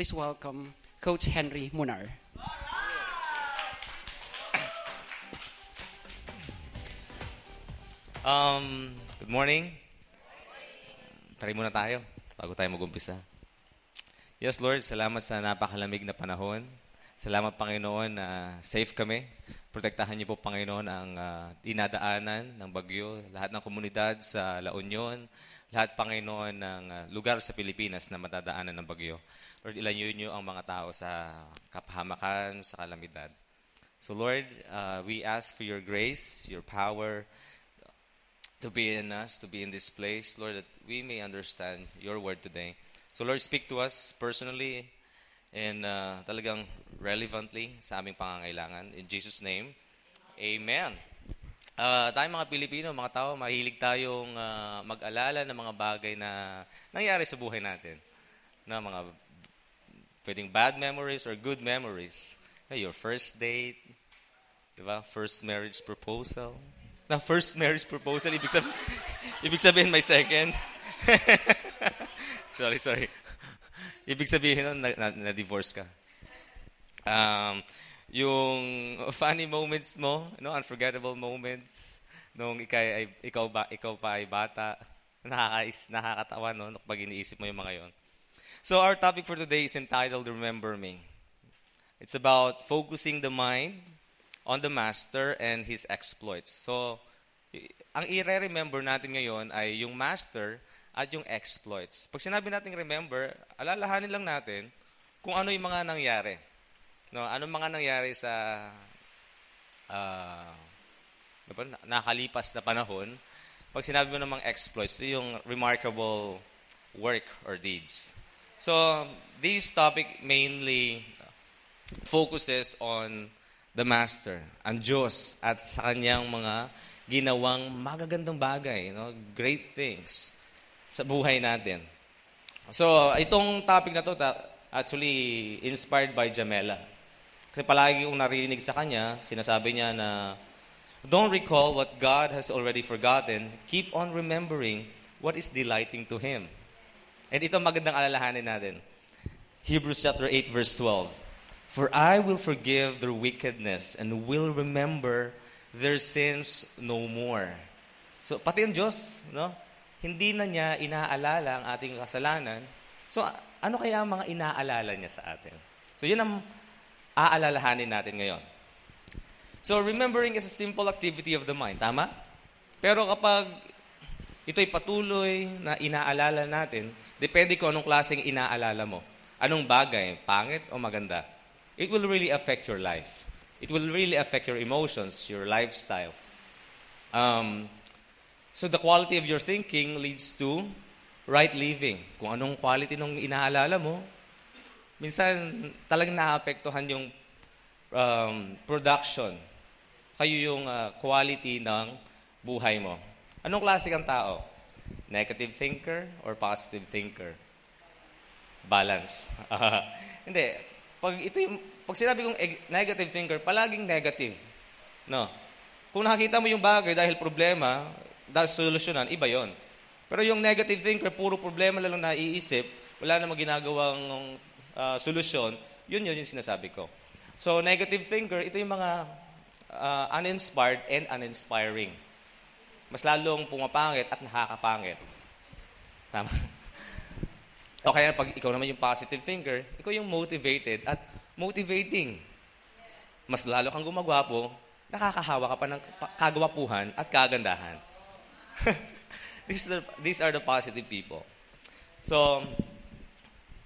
please welcome Coach Henry Munar. Um, good morning. Try muna tayo bago tayo mag-umpisa. Yes, Lord, salamat sa napakalamig na panahon. Salamat, Panginoon, na safe kami. Protektahan niyo po, Panginoon, ang uh, dinadaanan ng bagyo, lahat ng komunidad sa La Union, lahat, Panginoon, ng uh, lugar sa Pilipinas na matadaanan ng bagyo. Lord, ilanyo niyo ang mga tao sa kapahamakan, sa kalamidad. So, Lord, uh, we ask for your grace, your power, to be in us, to be in this place, Lord, that we may understand your word today. So, Lord, speak to us personally and uh, talagang relevantly sa aming pangangailangan. In Jesus' name, Amen. Uh, tayong mga Pilipino, mga tao, mahilig tayong uh, mag-alala ng mga bagay na nangyari sa buhay natin. Na mga pwedeng bad memories or good memories. Your first date, di ba? First marriage proposal, na first marriage proposal, ibig sabihin, ibig sabihin may second. sorry, sorry. Ibig sabihin nun, na, na, na-divorce ka. Um, yung funny moments mo, no, unforgettable moments, nung ikaw, ay, ikaw, ba, ikaw pa ay bata, nakakais, nakakatawa, no, pag iniisip mo yung mga yon. So our topic for today is entitled Remember Me. It's about focusing the mind on the master and his exploits. So, ang i-remember natin ngayon ay yung master at yung exploits. Pag sinabi natin remember, alalahanin lang natin kung ano yung mga nangyari. No, ano mga nangyari sa uh, nakalipas na panahon. Pag sinabi mo namang exploits, ito yung remarkable work or deeds. So, this topic mainly focuses on the Master, ang Diyos, at sa kanyang mga ginawang magagandang bagay, no? great things sa buhay natin. So, itong topic na to, actually inspired by Jamela. Kasi palagi kong narinig sa kanya, sinasabi niya na, Don't recall what God has already forgotten. Keep on remembering what is delighting to Him. And ito magandang alalahanin natin. Hebrews chapter 8 verse 12. For I will forgive their wickedness and will remember their sins no more. So, pati ang Diyos, no? Hindi na niya inaalala ang ating kasalanan. So, ano kaya ang mga inaalala niya sa atin? So, yun ang aalalahanin natin ngayon. So, remembering is a simple activity of the mind. Tama? Pero kapag ito'y patuloy na inaalala natin, depende kung anong klaseng inaalala mo. Anong bagay, pangit o maganda it will really affect your life. It will really affect your emotions, your lifestyle. Um, so the quality of your thinking leads to right living. Kung anong quality nung inaalala mo, minsan talagang naapektuhan yung um, production. Kayo yung uh, quality ng buhay mo. Anong klase kang tao? Negative thinker or positive thinker? Balance. hindi. Pag ito yung, pag sinabi kong negative thinker, palaging negative. No. Kung nakikita mo yung bagay dahil problema, dahil solusyonan, iba yon. Pero yung negative thinker, puro problema lang naiisip, wala namang ginagawang uh, solusyon, yun yun yung sinasabi ko. So, negative thinker, ito yung mga uh, uninspired and uninspiring. Mas lalong pumapangit at nakakapangit. Tama? O kaya pag ikaw naman yung positive thinker, ikaw yung motivated at motivating. Mas lalo kang gumagwapo, nakakahawa ka pa ng kagwapuhan at kagandahan. these, are the, these are the positive people. So,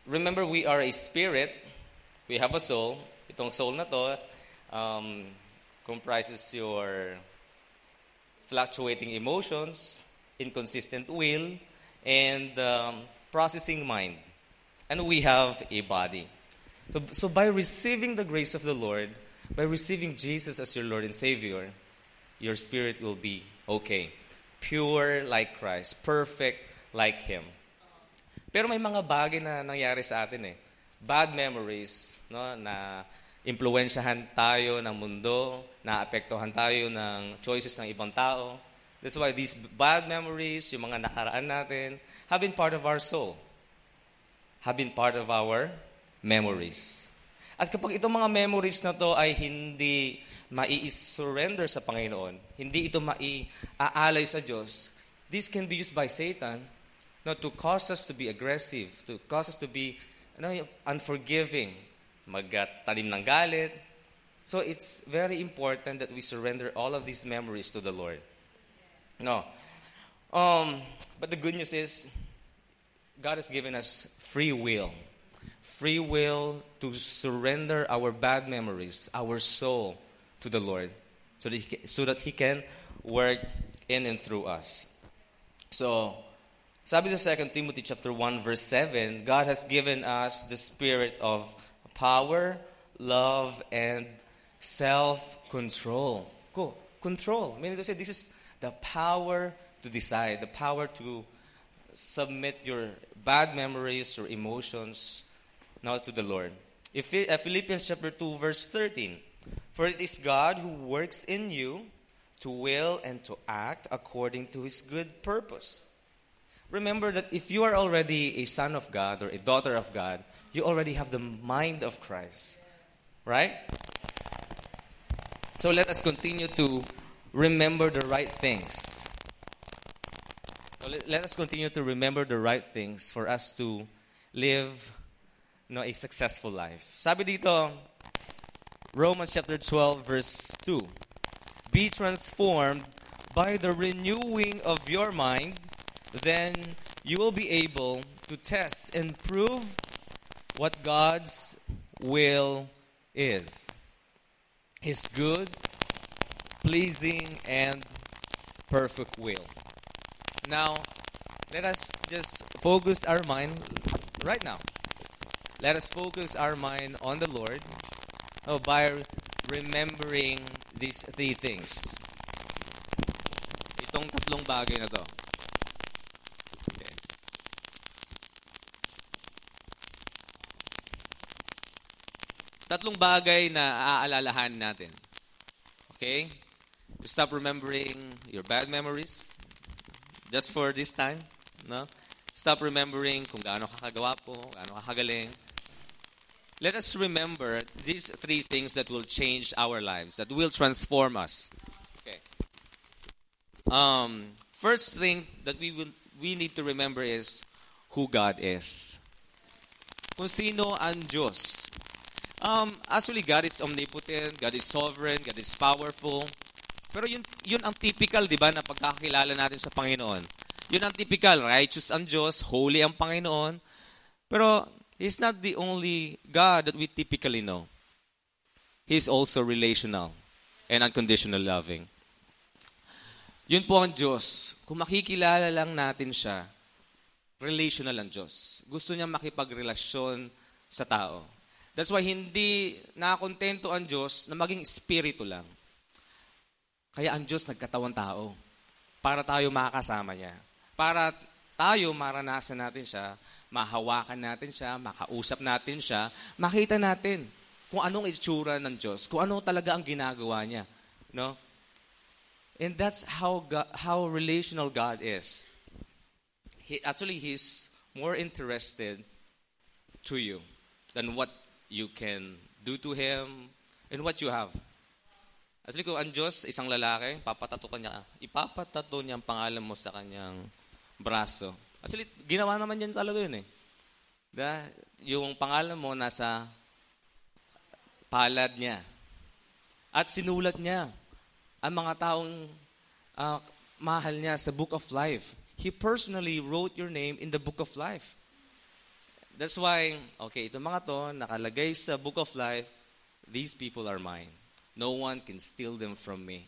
remember we are a spirit, we have a soul. Itong soul na to um, comprises your fluctuating emotions, inconsistent will, and um, processing mind. And we have a body. So, so by receiving the grace of the Lord, by receiving Jesus as your Lord and Savior, your spirit will be okay. Pure like Christ. Perfect like Him. Pero may mga bagay na nangyari sa atin eh. Bad memories, no, na impluensyahan tayo ng mundo, naapektuhan tayo ng choices ng ibang tao. That's why these bad memories, yung mga nakaraan natin, have been part of our soul, have been part of our memories. At kapag itong mga memories na to ay hindi mai-surrender sa Panginoon, hindi ito mai-aalay sa Diyos, this can be used by Satan no, to cause us to be aggressive, to cause us to be ano, unforgiving, magtanim ng galit. So it's very important that we surrender all of these memories to the Lord. No. Um, but the good news is, God has given us free will. Free will to surrender our bad memories, our soul, to the Lord, so that He can, so that he can work in and through us. So, sabi sa 2 Timothy chapter 1 verse 7, God has given us the spirit of power, love, and self-control. Go, control. Meaning to say, this is the power to decide, the power to submit your bad memories or emotions now to the Lord. If uh, Philippians chapter 2 verse 13, for it is God who works in you to will and to act according to his good purpose. Remember that if you are already a son of God or a daughter of God, you already have the mind of Christ. Right? So let us continue to remember the right things. So let us continue to remember the right things for us to live you know, a successful life. Sabi dito, Romans chapter 12 verse 2. Be transformed by the renewing of your mind, then you will be able to test and prove what God's will is. His good, pleasing, and perfect will. Now, let us just focus our mind right now. Let us focus our mind on the Lord oh, by remembering these three things. Itong tatlong bagay na to. Tatlong bagay na aalalahan natin. Okay? stop remembering your bad memories just for this time. No? Stop remembering kung gaano ka kagawa po, gaano ka kagaling. Let us remember these three things that will change our lives, that will transform us. Okay. Um, first thing that we will we need to remember is who God is. Kung sino ang Diyos. Um, actually, God is omnipotent, God is sovereign, God is powerful. Pero yun, yun ang typical, di ba, na pagkakilala natin sa Panginoon. Yun ang typical, righteous ang Diyos, holy ang Panginoon. Pero He's not the only God that we typically know. He's also relational and unconditional loving. Yun po ang Diyos. Kung makikilala lang natin siya, relational ang Diyos. Gusto niya makipagrelasyon sa tao. That's why hindi nakakontento ang Diyos na maging espiritu lang. Kaya ang Diyos nagkatawan tao para tayo makakasama niya. Para tayo maranasan natin siya, mahawakan natin siya, makausap natin siya, makita natin kung anong itsura ng Diyos, kung ano talaga ang ginagawa niya. No? And that's how God, how relational God is. He, actually, He's more interested to you than what you can do to him and what you have. Actually, kung ang Diyos, isang lalaki, papatato ka niya, ipapatato niya ang pangalan mo sa kanyang braso. Actually, ginawa naman yan talaga yun eh. Da, yung pangalan mo nasa palad niya. At sinulat niya ang mga taong uh, mahal niya sa book of life. He personally wrote your name in the book of life. That's why, okay, itong mga to, nakalagay sa book of life, these people are mine. No one can steal them from me.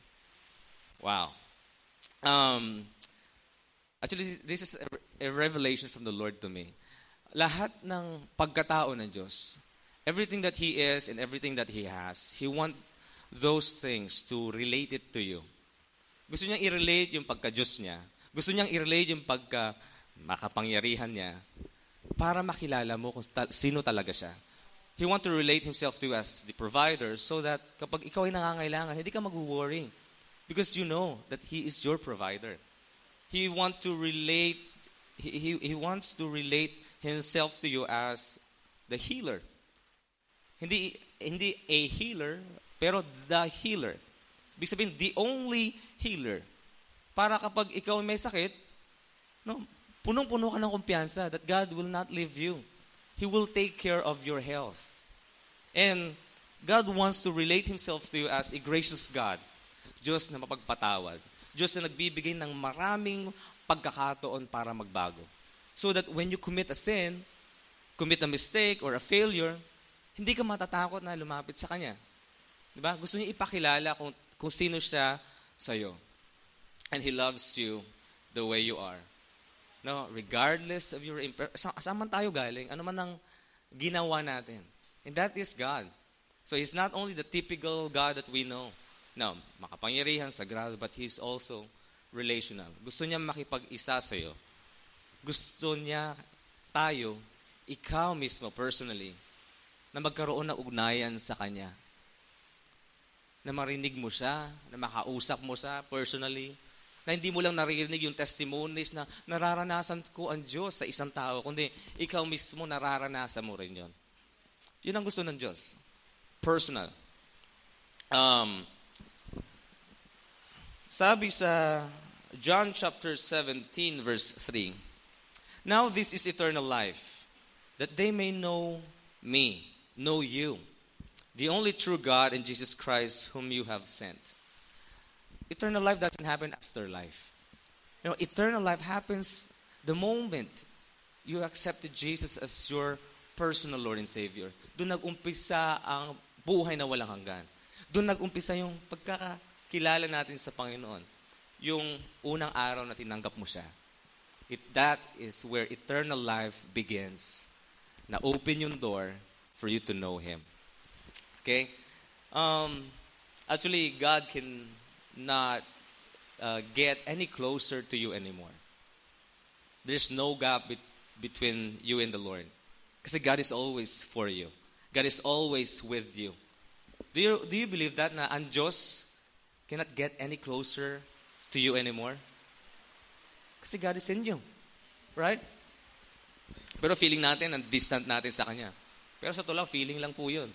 Wow. Um, actually, this is a, revelation from the Lord to me. Lahat ng pagkatao ng Diyos, everything that He is and everything that He has, He want those things to relate it to you. Gusto niyang i-relate yung pagka-Diyos niya. Gusto niyang i-relate yung pagka makapangyarihan niya para makilala mo kung ta- sino talaga siya. He want to relate himself to you as the provider so that kapag ikaw ay nangangailangan, hindi ka mag-worry. Because you know that He is your provider. He want to relate, he, he, he wants to relate himself to you as the healer. Hindi, hindi a healer, pero the healer. Ibig sabihin, the only healer. Para kapag ikaw may sakit, no, punong-puno ka ng kumpiyansa that God will not leave you. He will take care of your health. And God wants to relate Himself to you as a gracious God. Diyos na mapagpatawad. Diyos na nagbibigay ng maraming pagkakataon para magbago. So that when you commit a sin, commit a mistake or a failure, hindi ka matatakot na lumapit sa Kanya. Diba? Gusto niya ipakilala kung, kung sino siya sa'yo. And He loves you the way you are. No, regardless of your imper- sa saan tayo galing, ano man ang ginawa natin. And that is God. So He's not only the typical God that we know. No, makapangyarihan, sagrado, but He's also relational. Gusto niya makipag-isa sa iyo. Gusto niya tayo, ikaw mismo personally, na magkaroon ng ugnayan sa Kanya. Na marinig mo siya, na makausap mo siya personally, na hindi mo lang naririnig yung testimonies na nararanasan ko ang Diyos sa isang tao, kundi ikaw mismo nararanasan mo rin yon. Yun ang gusto ng Diyos. Personal. Um, sabi sa John chapter 17 verse 3, Now this is eternal life, that they may know me, know you, the only true God and Jesus Christ whom you have sent. Eternal life doesn't happen after life. You know, eternal life happens the moment you accepted Jesus as your personal Lord and Savior. Doon nag-umpisa ang buhay na walang hanggan. Doon nag-umpisa yung pagkakakilala natin sa Panginoon. Yung unang araw na tinanggap mo siya. It, that is where eternal life begins. Na open yung door for you to know Him. Okay? Um, actually, God can not uh, get any closer to you anymore. There's no gap be- between you and the Lord. Kasi God is always for you. God is always with you. Do you, do you believe that na ang Diyos cannot get any closer to you anymore? Kasi God is in you. Right? Pero feeling natin, ang distant natin sa Kanya. Pero sa tula, feeling lang po yun.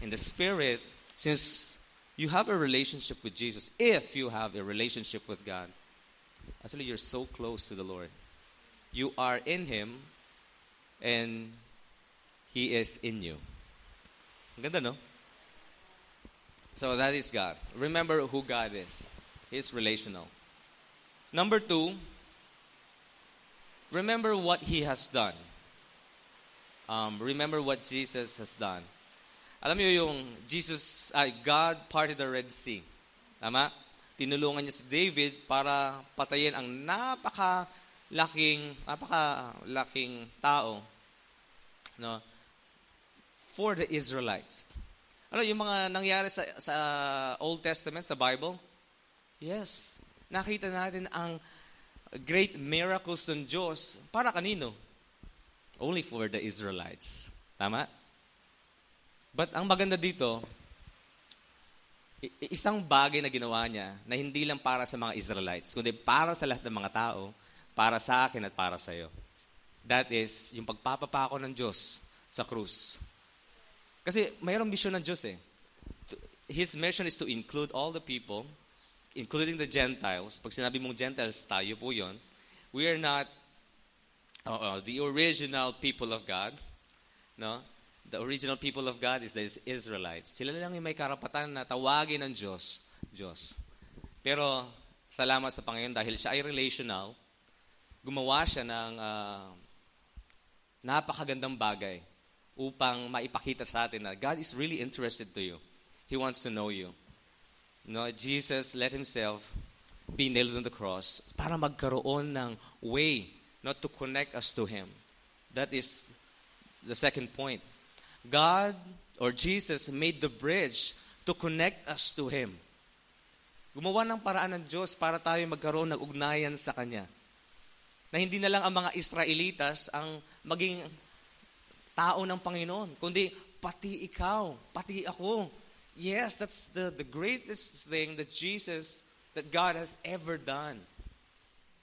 In the Spirit, since you have a relationship with Jesus, if you have a relationship with God, actually you're so close to the Lord. You are in Him, and He is in you. Ganda, no? So that is God. Remember who God is. He's relational. Number two, remember what He has done. Um, remember what Jesus has done. Alam niyo yung Jesus, uh, God parted the Red Sea. Tama? Tinulungan niya si David para patayin ang napakalaking, napakalaking tao no, for the Israelites. Ano, yung mga nangyari sa, sa Old Testament, sa Bible, yes, nakita natin ang great miracles ng Diyos para kanino? Only for the Israelites. Tama? But ang maganda dito, isang bagay na ginawa niya na hindi lang para sa mga Israelites, kundi para sa lahat ng mga tao, para sa akin at para sa iyo. That is, yung pagpapapako ng Diyos sa krus. Kasi mayroong mission ng Diyos eh. His mission is to include all the people, including the Gentiles. Pag sinabi mong Gentiles, tayo po yon. We are not uh, uh, the original people of God. No? The original people of God is the Israelites. Sila lang yung may karapatan na tawagin ng Diyos, Diyos. Pero salamat sa Panginoon dahil siya ay relational, gumawa siya ng uh, napakagandang bagay upang maipakita sa atin na God is really interested to you. He wants to know you. No, Jesus let himself be nailed on the cross para magkaroon ng way not to connect us to him. That is the second point. God or Jesus made the bridge to connect us to him. Gumawa ng paraan ng Diyos para tayo magkaroon ng ugnayan sa Kanya. Na hindi na lang ang mga Israelitas ang maging tao ng Panginoon, kundi pati ikaw, pati ako. Yes, that's the, the greatest thing that Jesus, that God has ever done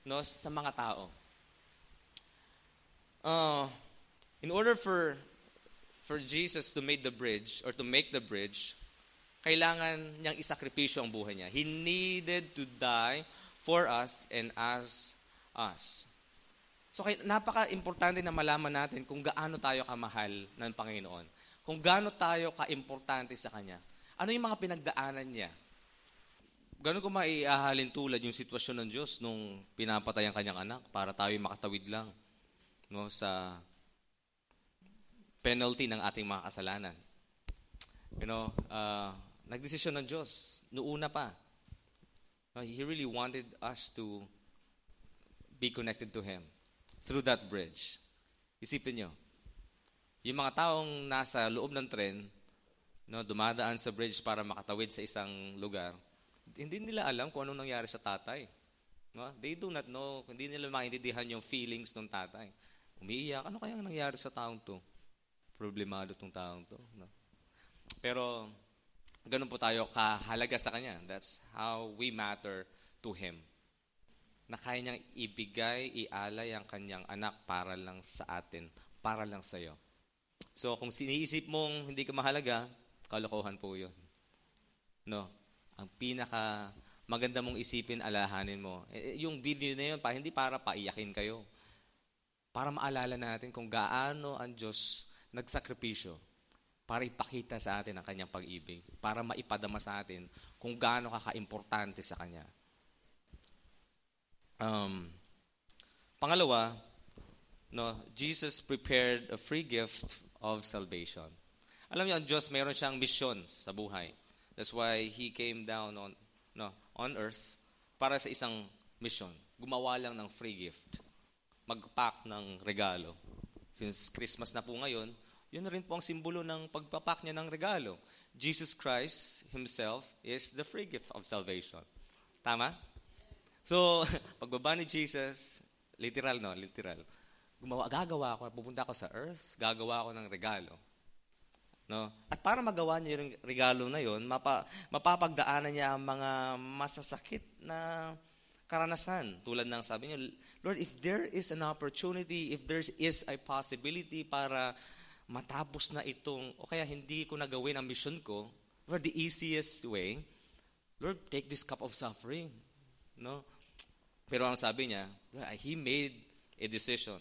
no, sa mga tao. Uh, in order for for Jesus to make the bridge or to make the bridge, kailangan niyang isakripisyo ang buhay niya. He needed to die for us and as us. So napaka-importante na malaman natin kung gaano tayo kamahal ng Panginoon. Kung gaano tayo ka-importante sa Kanya. Ano yung mga pinagdaanan niya? Gano'n ko maiahalin tulad yung sitwasyon ng Diyos nung pinapatay ang kanyang anak para tayo makatawid lang no, sa penalty ng ating mga kasalanan. You know, uh, nagdesisyon ng Diyos noona pa. He really wanted us to be connected to Him through that bridge. Isipin nyo, yung mga taong nasa loob ng tren, no, dumadaan sa bridge para makatawid sa isang lugar, hindi nila alam kung anong nangyari sa tatay. No? They do not know, hindi nila maintindihan yung feelings ng tatay. Umiiyak, ano kaya nangyari sa taong to? Problemado tong taong to. No? Pero, ganun po tayo kahalaga sa Kanya. That's how we matter to Him. Na kaya niyang ibigay, ialay ang Kanyang anak para lang sa atin, para lang sa iyo. So, kung siniisip mong hindi ka mahalaga, kalokohan po yun. No? Ang pinaka maganda mong isipin, alahanin mo. Eh, yung video na yun, pa, hindi para paiyakin kayo. Para maalala natin kung gaano ang Diyos nagsakripisyo para ipakita sa atin ang kanyang pag-ibig, para maipadama sa atin kung gaano kaka-importante sa kanya. Um, pangalawa, no, Jesus prepared a free gift of salvation. Alam niyo, ang Diyos mayroon siyang mission sa buhay. That's why He came down on, no, on earth para sa isang mission. Gumawa lang ng free gift. Mag-pack ng regalo. Since Christmas na po ngayon, yun rin po ang simbolo ng pagpapak niya ng regalo. Jesus Christ Himself is the free gift of salvation. Tama? So, pagbaba ni Jesus, literal no, literal. Gumawa, gagawa ako, pupunta ako sa earth, gagawa ako ng regalo. No? At para magawa niya yung regalo na yon, mapa, mapapagdaanan niya ang mga masasakit na karanasan. Tulad ng sabi niyo, Lord, if there is an opportunity, if there is a possibility para matapos na itong, o kaya hindi ko nagawin ang mission ko, Lord, the easiest way, Lord, take this cup of suffering. No? Pero ang sabi niya, he made a decision.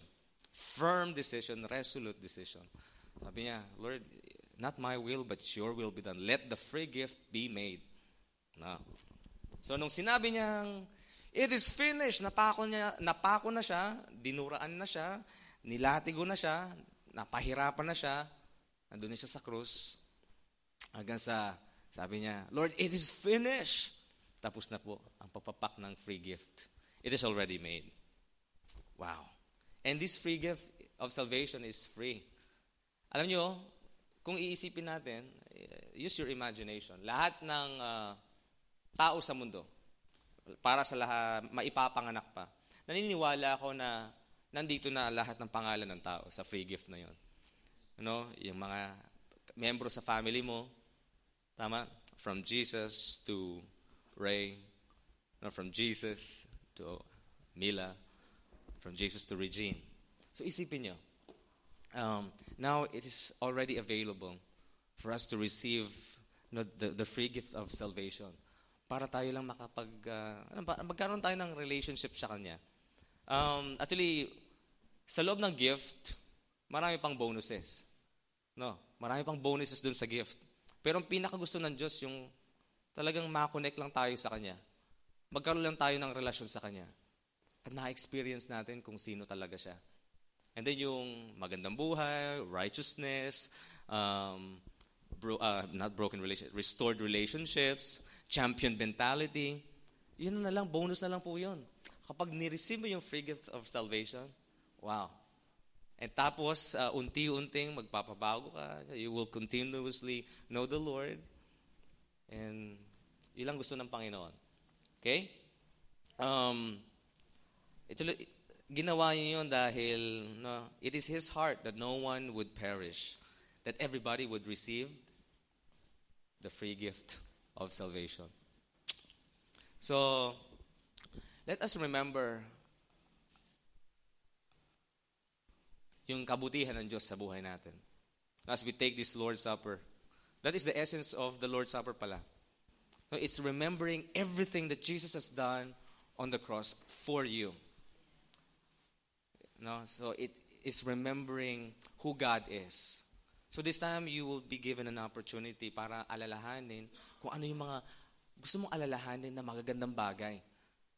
Firm decision, resolute decision. Sabi niya, Lord, not my will, but your will be done. Let the free gift be made. No. So, nung sinabi niyang, it is finished, napako, niya, napako na siya, dinuraan na siya, nilatigo na siya, napahirapan na siya, nandun na siya sa krus, hanggang sa, sabi niya, Lord, it is finished. Tapos na po ang pagpapak ng free gift. It is already made. Wow. And this free gift of salvation is free. Alam niyo, kung iisipin natin, use your imagination. Lahat ng uh, tao sa mundo, para sa lahat, maipapanganak pa. Naniniwala ako na nandito na lahat ng pangalan ng tao sa free gift na yon. You yung mga membro sa family mo, tama? From Jesus to Ray, no, from Jesus to Mila, from Jesus to Regine. So isipin nyo, um, now it is already available for us to receive you the, the free gift of salvation. Para tayo lang makapag, uh, magkaroon tayo ng relationship sa Kanya. Um, actually, sa loob ng gift, marami pang bonuses. No, marami pang bonuses dun sa gift. Pero ang pinakagusto ng Diyos, yung talagang makonect lang tayo sa Kanya. Magkaroon lang tayo ng relasyon sa Kanya. At na-experience natin kung sino talaga siya. And then yung magandang buhay, righteousness, um, bro, uh, not broken relationship, restored relationships, champion mentality. Yun na lang, bonus na lang po yun. Kapag ni-receive mo yung free gift of salvation, wow. And tapos, uh, unti-unting magpapabago ka. You will continuously know the Lord. And ilang gusto ng Panginoon. Okay? Um, ito, ginawa niya yun dahil no, it is His heart that no one would perish, that everybody would receive the free gift of salvation. So, let us remember yung kabutihan ng Diyos sa buhay natin. as we take this Lord's Supper. That is the essence of the Lord's Supper pala. It's remembering everything that Jesus has done on the cross for you. No, so it is remembering who God is. So this time you will be given an opportunity para alalahanin kung ano yung mga gusto mong alalahanin na magagandang bagay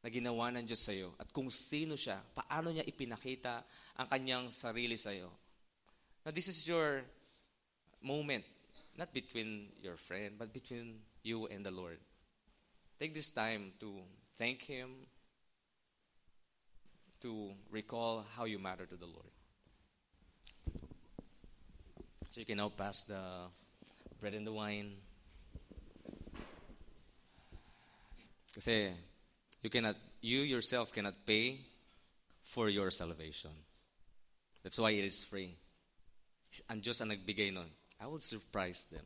na ginawa ng Diyos sa'yo at kung sino siya, paano niya ipinakita ang kanyang sarili sa'yo. Now this is your moment, not between your friend, but between you and the Lord. Take this time to thank Him, to recall how you matter to the Lord. So you can now pass the bread and the wine. Kasi you cannot, you yourself cannot pay for your salvation. That's why it is free. Ang Diyos ang nagbigay nun. I would surprise them.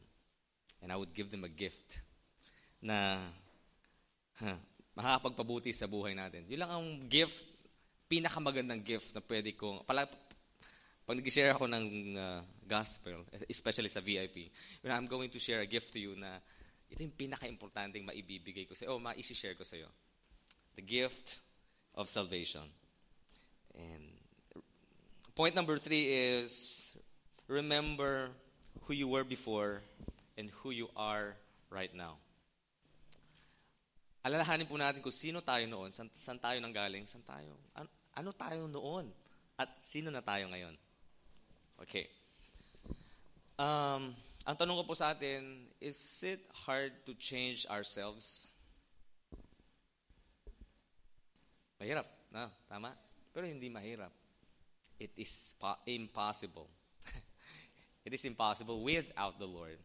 And I would give them a gift na huh, makakapagpabuti sa buhay natin. Yun lang ang gift, pinakamagandang gift na pwede ko. Pala, pag nag-share ako ng uh, gospel, especially sa VIP, when I'm going to share a gift to you na ito yung pinaka-importanting maibibigay ko sa'yo, o ma-share ko sa'yo. The gift of salvation. And point number three is remember who you were before and who you are right now. Alalahanin po natin kung sino tayo noon, saan, saan tayo nanggaling, saan tayo, ano, ano tayo noon, at sino na tayo ngayon. Okay. Um, ang tanong ko po sa atin, is it hard to change ourselves? Mahirap, no? Tama? Pero hindi mahirap. It is impossible. it is impossible without the Lord.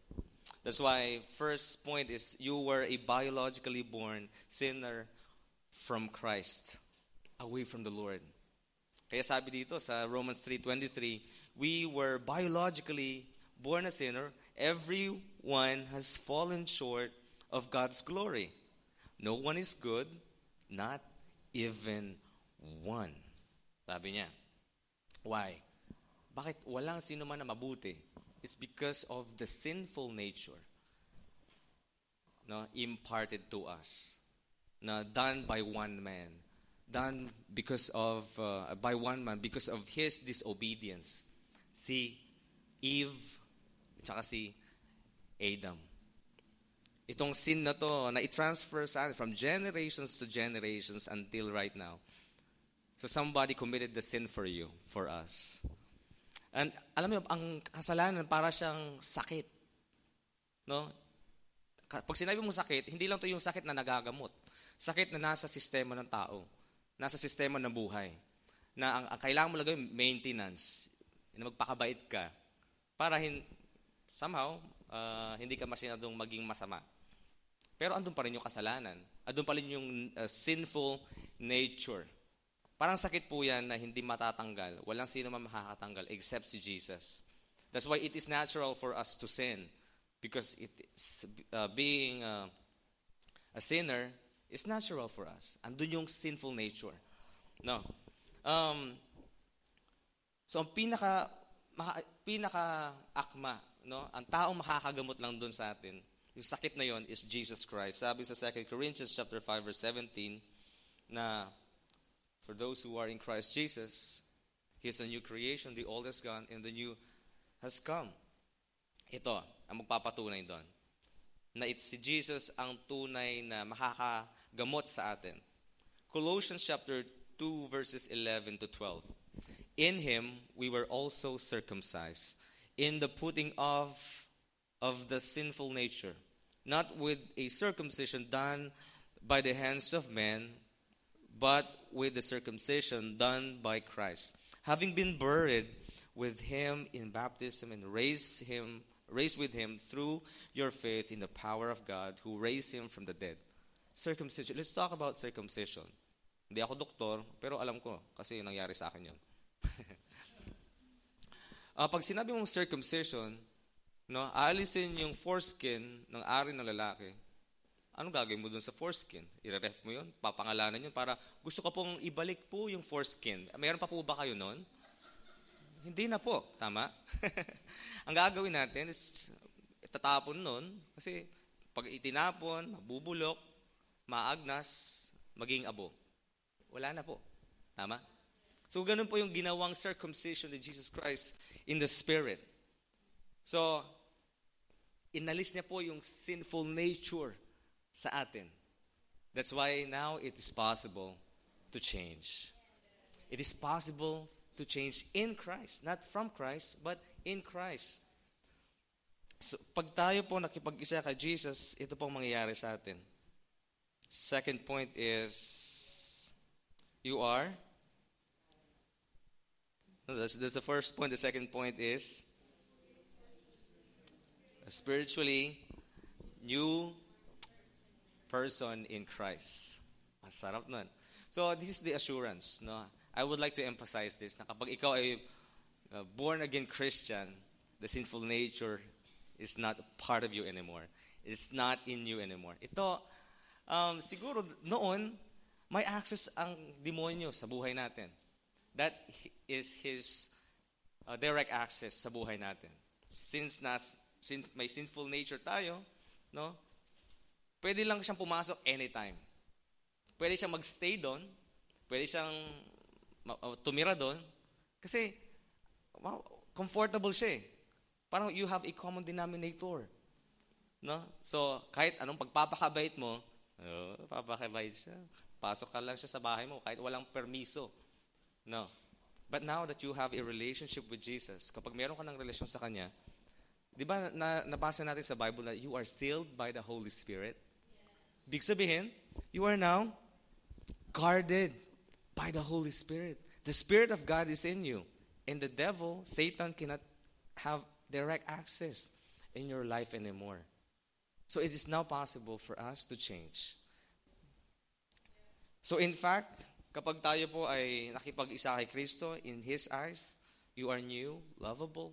That's why first point is you were a biologically born sinner from Christ, away from the Lord. Kaya sabi dito sa Romans 3:23, we were biologically born a sinner. Everyone has fallen short of God's glory. No one is good, not even one. Sabi niya. Why? Bakit walang sino man na mabuti? It's because of the sinful nature no, imparted to us. Na done by one man. Done because of, uh, by one man, because of his disobedience. Si Eve, tsaka si Adam. Itong sin na to, na i-transfer sa from generations to generations until right now. So somebody committed the sin for you, for us. And alam mo, ang kasalanan para siyang sakit. No? Pag sinabi mo sakit, hindi lang to yung sakit na nagagamot. Sakit na nasa sistema ng tao. Nasa sistema ng buhay. Na ang, ang kailangan mo lang maintenance. Na magpakabait ka. Para hin, somehow, uh, hindi ka masyadong maging masama. Pero andun pa rin yung kasalanan. Andun pa rin yung uh, sinful nature. Parang sakit po yan na hindi matatanggal. Walang sino man makakatanggal except si Jesus. That's why it is natural for us to sin. Because it is, uh, being uh, a sinner is natural for us. Andun yung sinful nature. No. Um, so, ang pinaka, maka, pinaka akma, no? ang taong makakagamot lang dun sa atin, yung sakit na yon is Jesus Christ. Sabi sa 2 Corinthians chapter 5 verse 17 na For those who are in Christ Jesus, He is a new creation, the old has gone, and the new has come. Ito, ang magpapatunay doon. Na it, si Jesus ang tunay na makakagamot sa atin. Colossians chapter 2 verses 11 to 12. In him we were also circumcised in the putting off of the sinful nature, not with a circumcision done by the hands of men, but with the circumcision done by Christ, having been buried with him in baptism and raised him raised with him through your faith in the power of God who raised him from the dead. Circumcision. Let's talk about circumcision. Hindi ako doktor, pero alam ko kasi nangyari sa akin 'yon. uh, pag sinabi mong circumcision, no, aalisin yung foreskin ng ari ng lalaki Anong gagawin mo dun sa foreskin? I-ref mo yun? Papangalanan yun para gusto ko pong ibalik po yung foreskin. Mayroon pa po ba kayo nun? Hindi na po. Tama? Ang gagawin natin is tatapon nun kasi pag itinapon, mabubulok, maagnas, maging abo. Wala na po. Tama? So, ganun po yung ginawang circumcision ni Jesus Christ in the Spirit. So, inalis niya po yung sinful nature sa atin. That's why now it is possible to change. It is possible to change in Christ. Not from Christ, but in Christ. So, pag tayo po nakipag-isa kay Jesus, ito pong mangyayari sa atin. Second point is, you are. No, that's, that's the first point. The second point is, spiritually new person in Christ. Masarap nun. So, this is the assurance. No? I would like to emphasize this, na kapag ikaw ay uh, born again Christian, the sinful nature is not part of you anymore. It's not in you anymore. Ito, um, siguro noon, may access ang demonyo sa buhay natin. That is his uh, direct access sa buhay natin. Since, nas, since may sinful nature tayo, no, pwede lang siyang pumasok anytime. Pwede siyang magstay doon. Pwede siyang tumira doon. Kasi, wow, comfortable siya eh. Parang you have a common denominator. No? So, kahit anong pagpapakabait mo, oh, papakabait siya. Pasok ka lang siya sa bahay mo kahit walang permiso. No. But now that you have a relationship with Jesus, kapag meron ka ng relasyon sa Kanya, di ba na, nabasa natin sa Bible na you are sealed by the Holy Spirit? Big sabihin, you are now guarded by the Holy Spirit. The Spirit of God is in you. And the devil, Satan, cannot have direct access in your life anymore. So it is now possible for us to change. So in fact, kapag tayo po ay nakipag-isa kay Kristo, in His eyes, you are new, lovable,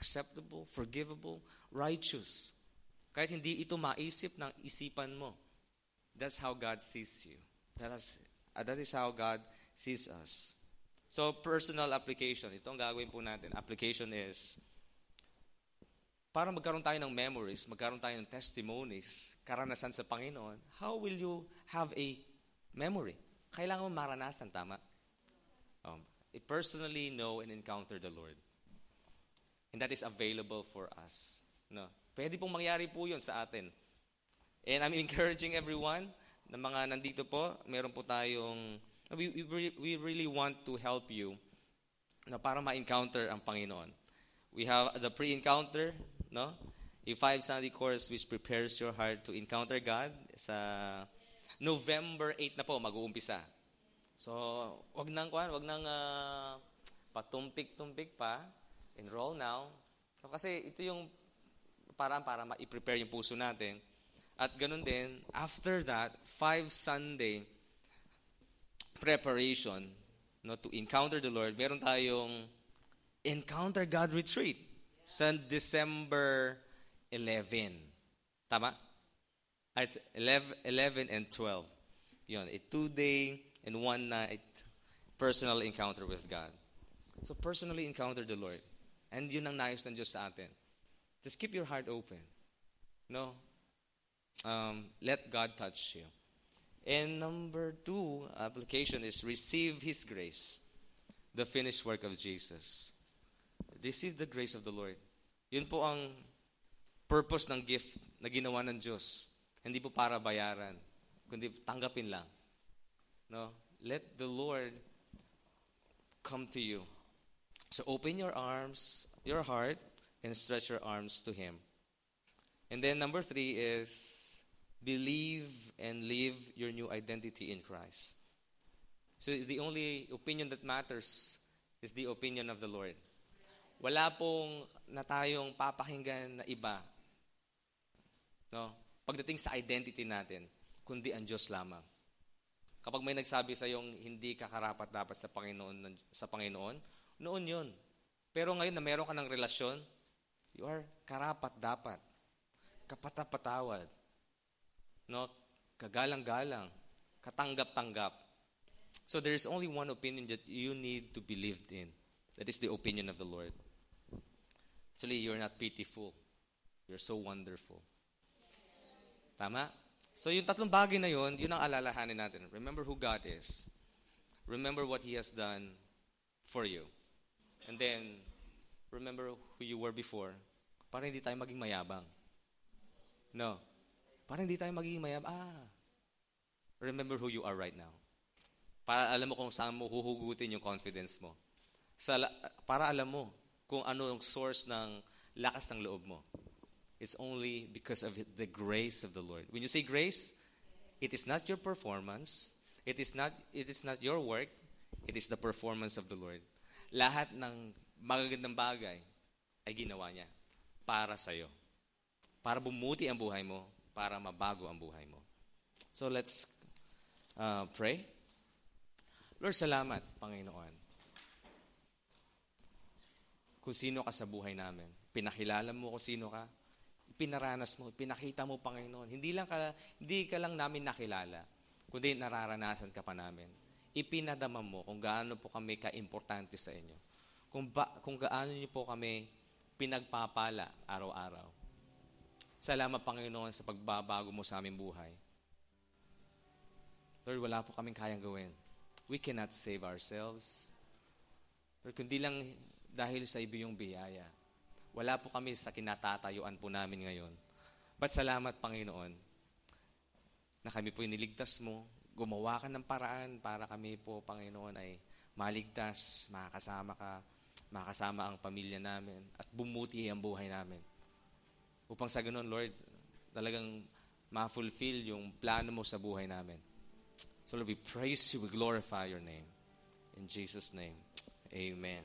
acceptable, forgivable, righteous. Kahit hindi ito maisip ng isipan mo. That's how God sees you. That is, uh, that is how God sees us. So, personal application. Ito ang gagawin po natin. Application is, para magkaroon tayo ng memories, magkaroon tayo ng testimonies, karanasan sa Panginoon, how will you have a memory? Kailangan mo maranasan, tama? Um, personally know and encounter the Lord. And that is available for us. No? Pwede pong mangyari po yun sa atin. And I'm encouraging everyone na mga nandito po, meron po tayong, we, we, we really want to help you na para ma-encounter ang Panginoon. We have the pre-encounter, no? A five Sunday course which prepares your heart to encounter God sa November 8 na po mag-uumpisa. So, wag nang kuan, wag nang uh, patumpik-tumpik pa. Enroll now. Kasi ito yung parang para ma-prepare yung puso natin. At ganun din, after that, five Sunday preparation no, to encounter the Lord, meron tayong Encounter God Retreat sa December 11. Tama? At 11, 11 and 12. Yun, a two-day and one-night personal encounter with God. So personally encounter the Lord. And yun ang nais ng Diyos sa atin. Just keep your heart open. No? Um, let God touch you. And number two application is receive His grace, the finished work of Jesus. Receive the grace of the Lord. Yun po ang purpose ng gift na ginawa ng Diyos. Hindi po para bayaran, kundi tanggapin lang. No? Let the Lord come to you. So open your arms, your heart, and stretch your arms to Him. And then number three is believe and live your new identity in Christ. So the only opinion that matters is the opinion of the Lord. Wala pong na tayong papakinggan na iba. No? Pagdating sa identity natin, kundi ang Diyos lamang. Kapag may nagsabi sa yung hindi ka karapat dapat sa Panginoon, sa Panginoon, noon yun. Pero ngayon na meron ka ng relasyon, you are karapat dapat. Kapatapatawad. No? Kagalang-galang. Katanggap-tanggap. So there is only one opinion that you need to believe in. That is the opinion of the Lord. Actually, you're not pitiful. You're so wonderful. Tama? So yung tatlong bagay na yon, yun ang alalahanin natin. Remember who God is. Remember what He has done for you. And then, remember who you were before. Para hindi tayo maging mayabang. No. Para hindi tayo maging mayabang. Ah. Remember who you are right now. Para alam mo kung saan mo huhugutin yung confidence mo. Sa, para alam mo kung ano ang source ng lakas ng loob mo. It's only because of the grace of the Lord. When you say grace, it is not your performance, it is not it is not your work, it is the performance of the Lord. Lahat ng magagandang bagay ay ginawa niya para sa iyo. Para bumuti ang buhay mo, para mabago ang buhay mo. So let's uh, pray. Lord, salamat, Panginoon. Kung sino ka sa buhay namin. Pinakilala mo kung sino ka. Pinaranas mo, pinakita mo, Panginoon. Hindi lang ka, hindi ka lang namin nakilala, kundi nararanasan ka pa namin. Ipinadama mo kung gaano po kami ka-importante sa inyo. Kung, ba, kung gaano niyo po kami pinagpapala araw-araw. Salamat, Panginoon, sa pagbabago mo sa aming buhay. Lord, wala po kaming kayang gawin. We cannot save ourselves. Lord, kundi lang dahil sa ibiyong biyaya. Wala po kami sa kinatatayuan po namin ngayon. But salamat, Panginoon, na kami po niligtas mo, gumawa ka ng paraan para kami po, Panginoon, ay maligtas, makakasama ka, makakasama ang pamilya namin, at bumuti ang buhay namin. Upang sa ganun, Lord, talagang ma-fulfill yung plano mo sa buhay namin. So Lord, we praise you, we glorify your name. In Jesus' name, amen.